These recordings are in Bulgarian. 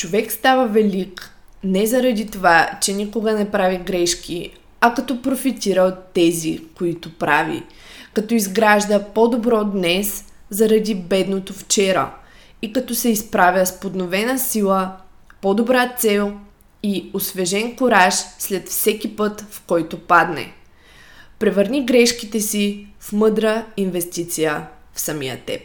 Човек става велик не заради това, че никога не прави грешки, а като профитира от тези, които прави. Като изгражда по-добро днес заради бедното вчера и като се изправя с подновена сила, по-добра цел и освежен кораж след всеки път, в който падне. Превърни грешките си в мъдра инвестиция в самия теб.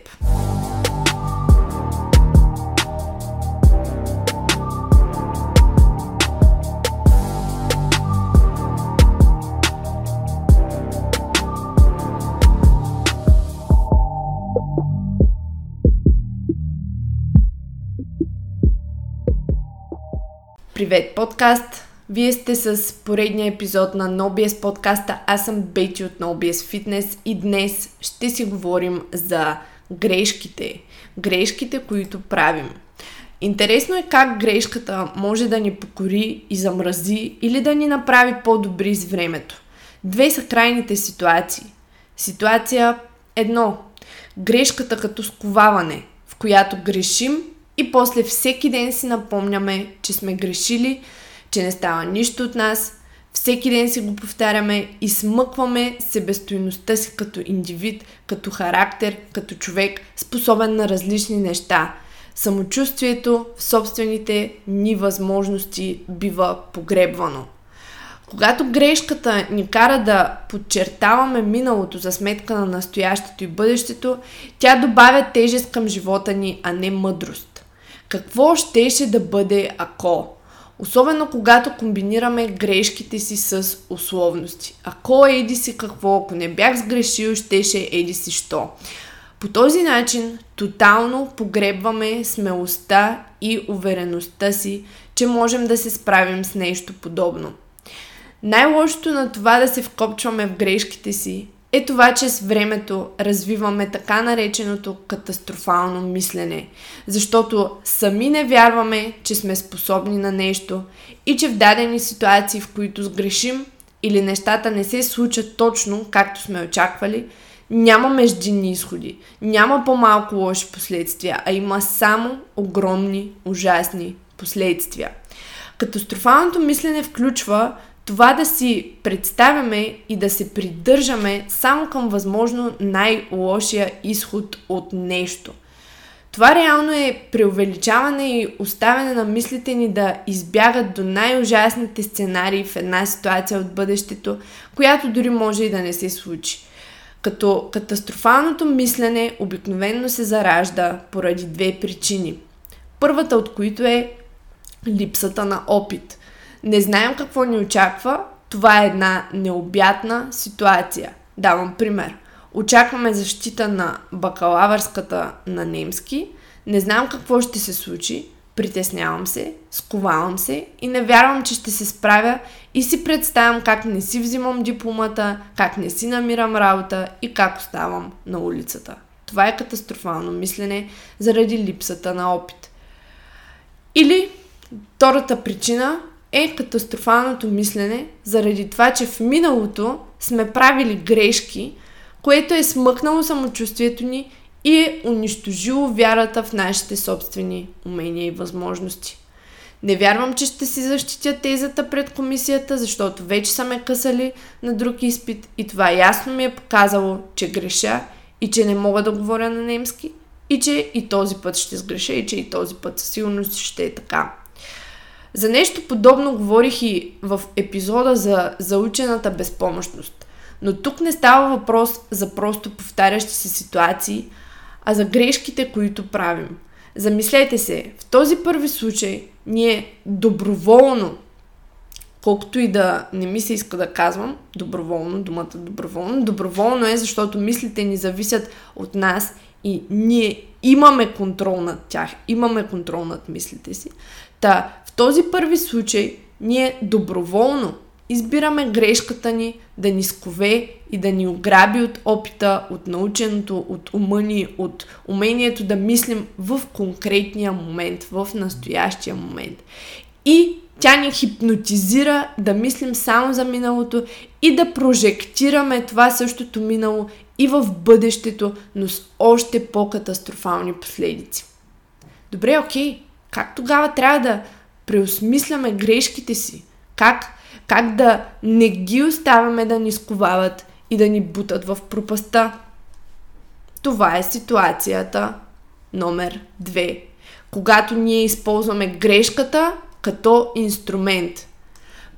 Привет, подкаст! Вие сте с поредния епизод на NoBS подкаста. Аз съм Бети от NoBS Fitness и днес ще си говорим за грешките. Грешките, които правим. Интересно е как грешката може да ни покори и замрази или да ни направи по-добри с времето. Две са крайните ситуации. Ситуация едно. Грешката като сковаване, в която грешим и после всеки ден си напомняме, че сме грешили, че не става нищо от нас. Всеки ден си го повтаряме и смъкваме себестойността си като индивид, като характер, като човек, способен на различни неща. Самочувствието в собствените ни възможности бива погребвано. Когато грешката ни кара да подчертаваме миналото за сметка на настоящето и бъдещето, тя добавя тежест към живота ни, а не мъдрост. Какво щеше да бъде ако? Особено когато комбинираме грешките си с условности. Ако еди си какво, ако не бях сгрешил, щеше еди си що. По този начин тотално погребваме смелостта и увереността си, че можем да се справим с нещо подобно. Най-лошото на това да се вкопчваме в грешките си е това, че с времето развиваме така нареченото катастрофално мислене, защото сами не вярваме, че сме способни на нещо и че в дадени ситуации, в които сгрешим или нещата не се случат точно както сме очаквали, няма междинни изходи, няма по-малко лоши последствия, а има само огромни, ужасни последствия. Катастрофалното мислене включва това да си представяме и да се придържаме само към възможно най-лошия изход от нещо. Това реално е преувеличаване и оставяне на мислите ни да избягат до най-ужасните сценарии в една ситуация от бъдещето, която дори може и да не се случи. Като катастрофалното мислене обикновенно се заражда поради две причини. Първата от които е липсата на опит – не знаем какво ни очаква, това е една необятна ситуация. Давам пример. Очакваме защита на бакалавърската на немски, не знам какво ще се случи, притеснявам се, сковавам се и не вярвам, че ще се справя и си представям как не си взимам дипломата, как не си намирам работа и как оставам на улицата. Това е катастрофално мислене заради липсата на опит. Или втората причина е катастрофалното мислене заради това, че в миналото сме правили грешки, което е смъкнало самочувствието ни и е унищожило вярата в нашите собствени умения и възможности. Не вярвам, че ще си защитя тезата пред комисията, защото вече са ме късали на друг изпит и това ясно ми е показало, че греша и че не мога да говоря на немски и че и този път ще сгреша и че и този път със сигурност ще е така. За нещо подобно говорих и в епизода за заучената безпомощност. Но тук не става въпрос за просто повтарящи се ситуации, а за грешките, които правим. Замислете се, в този първи случай ние доброволно, колкото и да не ми се иска да казвам, доброволно, думата доброволно, доброволно е, защото мислите ни зависят от нас и ние имаме контрол над тях, имаме контрол над мислите си. Та, в този първи случай ние доброволно избираме грешката ни да ни скове и да ни ограби от опита, от наученото, от ума ни, от умението да мислим в конкретния момент, в настоящия момент. И тя ни хипнотизира да мислим само за миналото и да прожектираме това същото минало и в бъдещето, но с още по-катастрофални последици. Добре, окей, как тогава трябва да преосмисляме грешките си? Как, как да не ги оставяме да ни сковават и да ни бутат в пропаста? Това е ситуацията номер две. Когато ние използваме грешката като инструмент.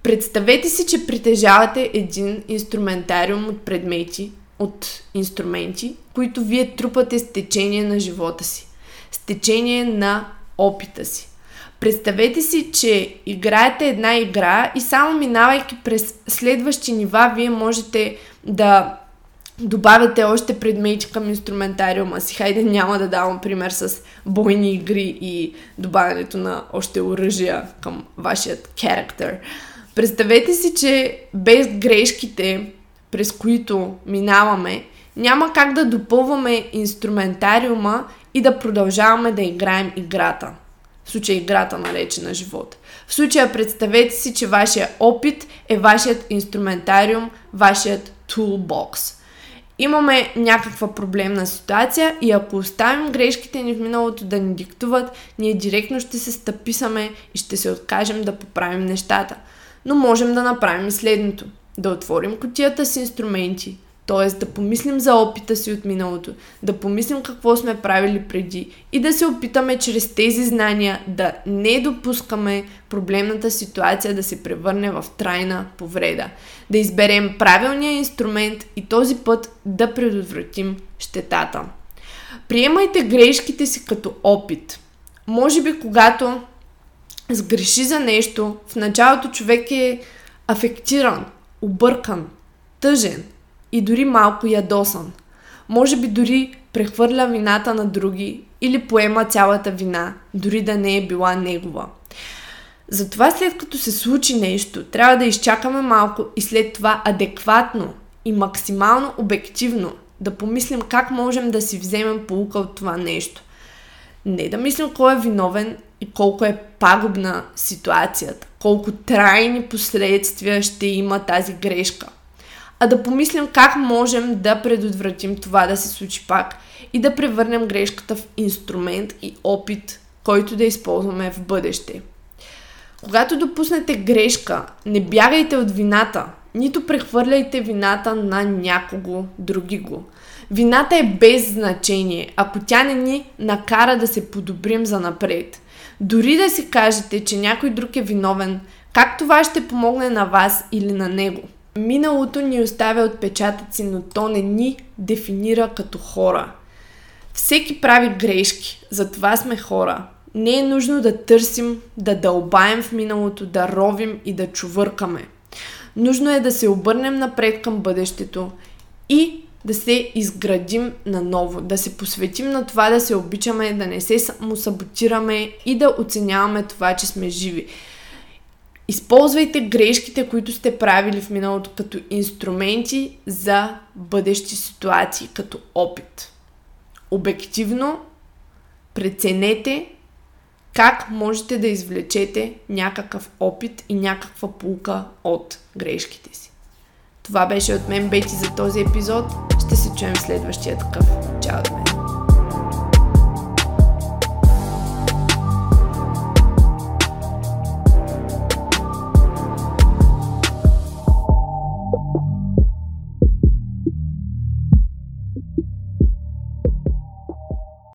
Представете си, че притежавате един инструментариум от предмети, от инструменти, които вие трупате с течение на живота си, с течение на опита си. Представете си, че играете една игра и само минавайки през следващи нива, вие можете да добавяте още предмети към инструментариума си. Хайде няма да давам пример с бойни игри и добавянето на още оръжия към вашият характер. Представете си, че без грешките, през които минаваме, няма как да допълваме инструментариума и да продължаваме да играем играта. В случая играта наречена живот. В случая представете си, че вашия опит е вашият инструментариум, вашият toolbox. Имаме някаква проблемна ситуация и ако оставим грешките ни в миналото да ни диктуват, ние директно ще се стъписаме и ще се откажем да поправим нещата. Но можем да направим следното. Да отворим котията с инструменти, т.е. да помислим за опита си от миналото, да помислим какво сме правили преди и да се опитаме чрез тези знания да не допускаме проблемната ситуация да се превърне в трайна повреда. Да изберем правилния инструмент и този път да предотвратим щетата. Приемайте грешките си като опит. Може би когато сгреши за нещо, в началото човек е афектиран, объркан, тъжен – и дори малко ядосан. Може би дори прехвърля вината на други или поема цялата вина, дори да не е била негова. Затова след като се случи нещо, трябва да изчакаме малко и след това адекватно и максимално обективно да помислим как можем да си вземем полука от това нещо. Не да мислим кой е виновен и колко е пагубна ситуацията, колко трайни последствия ще има тази грешка а да помислим как можем да предотвратим това да се случи пак и да превърнем грешката в инструмент и опит, който да използваме в бъдеще. Когато допуснете грешка, не бягайте от вината, нито прехвърляйте вината на някого други го. Вината е без значение, ако тя не ни накара да се подобрим за напред. Дори да си кажете, че някой друг е виновен, как това ще помогне на вас или на него – Миналото ни оставя отпечатъци, но то не ни дефинира като хора. Всеки прави грешки, затова сме хора. Не е нужно да търсим, да дълбаем в миналото, да ровим и да чувъркаме. Нужно е да се обърнем напред към бъдещето и да се изградим наново, да се посветим на това да се обичаме, да не се самосаботираме и да оценяваме това, че сме живи. Използвайте грешките, които сте правили в миналото като инструменти за бъдещи ситуации, като опит. Обективно преценете как можете да извлечете някакъв опит и някаква полука от грешките си. Това беше от мен Бети за този епизод. Ще се чуем следващия такъв. Чао!